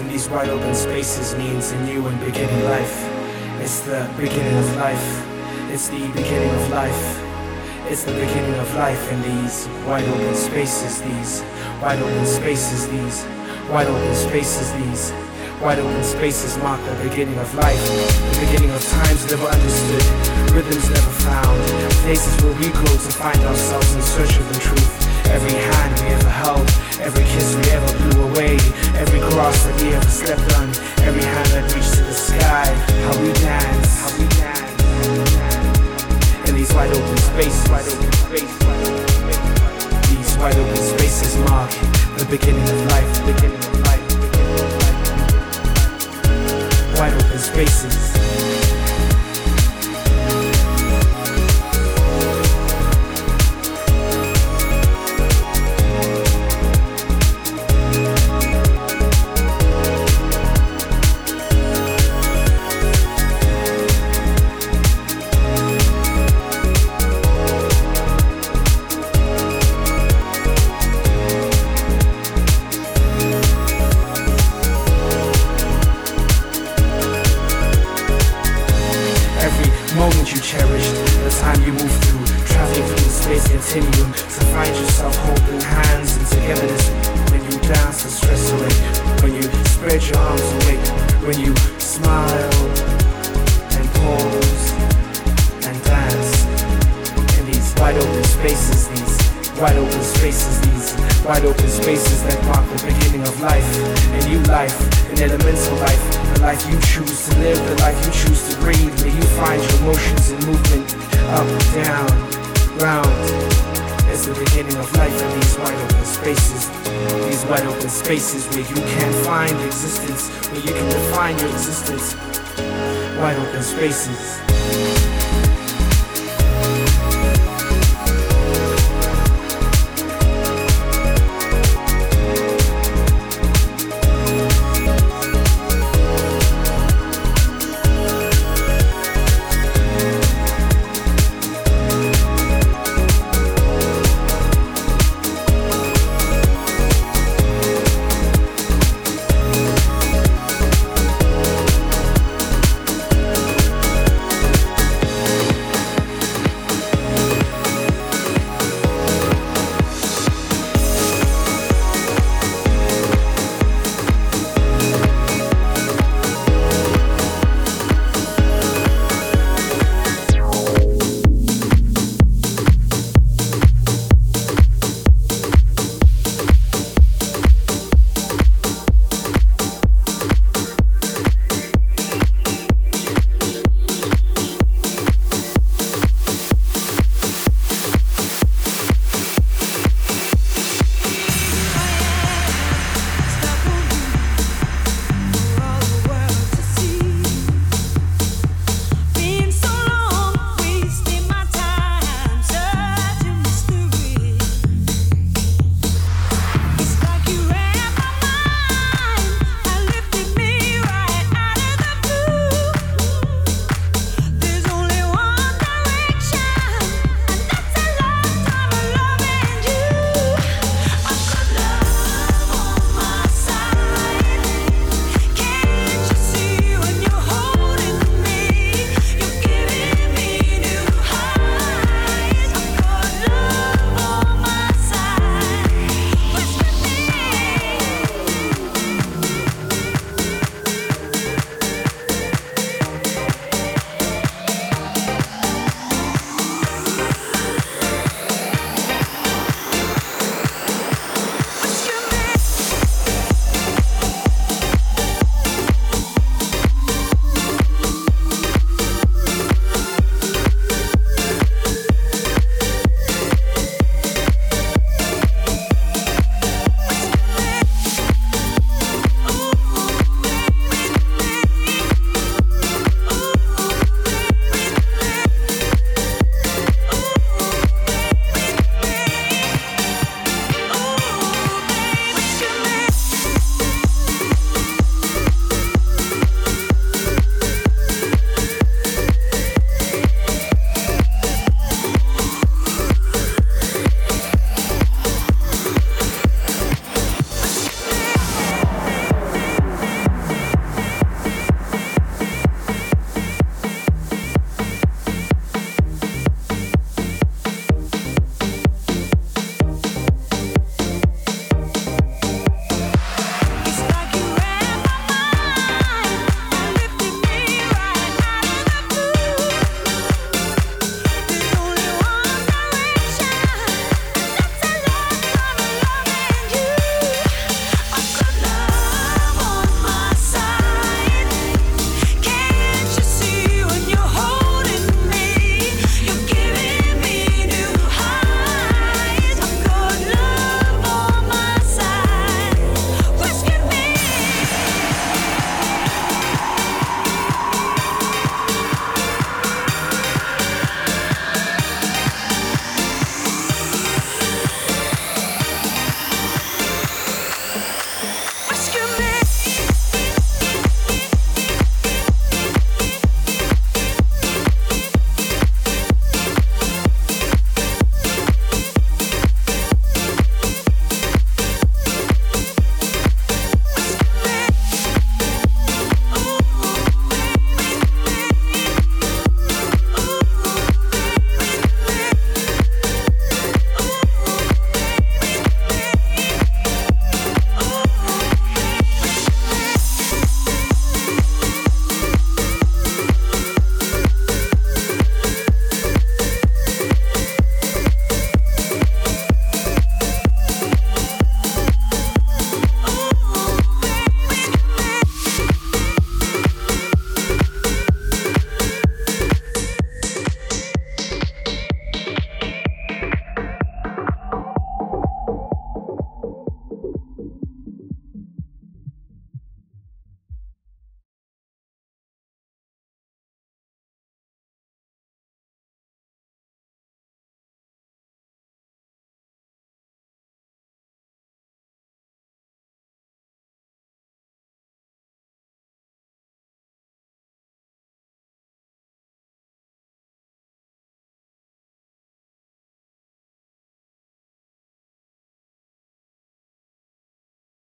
in these wide open spaces means a new and beginning life. It's the beginning of life. It's the beginning of life. It's the beginning of life in these wide open spaces, these wide open spaces, these wide open spaces, these wide open spaces mark the beginning of life, the beginning of times never understood, rhythms never found, places where we go to find ourselves in search of the truth. Every hand we ever held, every kiss we ever blew away, every cross that we ever stepped on, every hand that reached to the sky, how we dance, how we dance, in these wide open spaces, wide open spaces, wide open spaces. These wide open spaces mark the beginning of life, the beginning of life, the beginning of life. Wide open spaces. Moment you cherished, the time you move through, traveling through the space continuum to find yourself holding hands and togetherness. When you dance the stress away, when you spread your arms away, when you smile and pause and dance in these wide open spaces, these wide open spaces, these wide open spaces that mark the beginning of life, a new life, an elemental life, the life you choose to live, the life you choose to breathe, where you find your motions and movement, up, down, round. It's the beginning of life in these wide open spaces, these wide open spaces where you can find existence, where you can define your existence. Wide open spaces.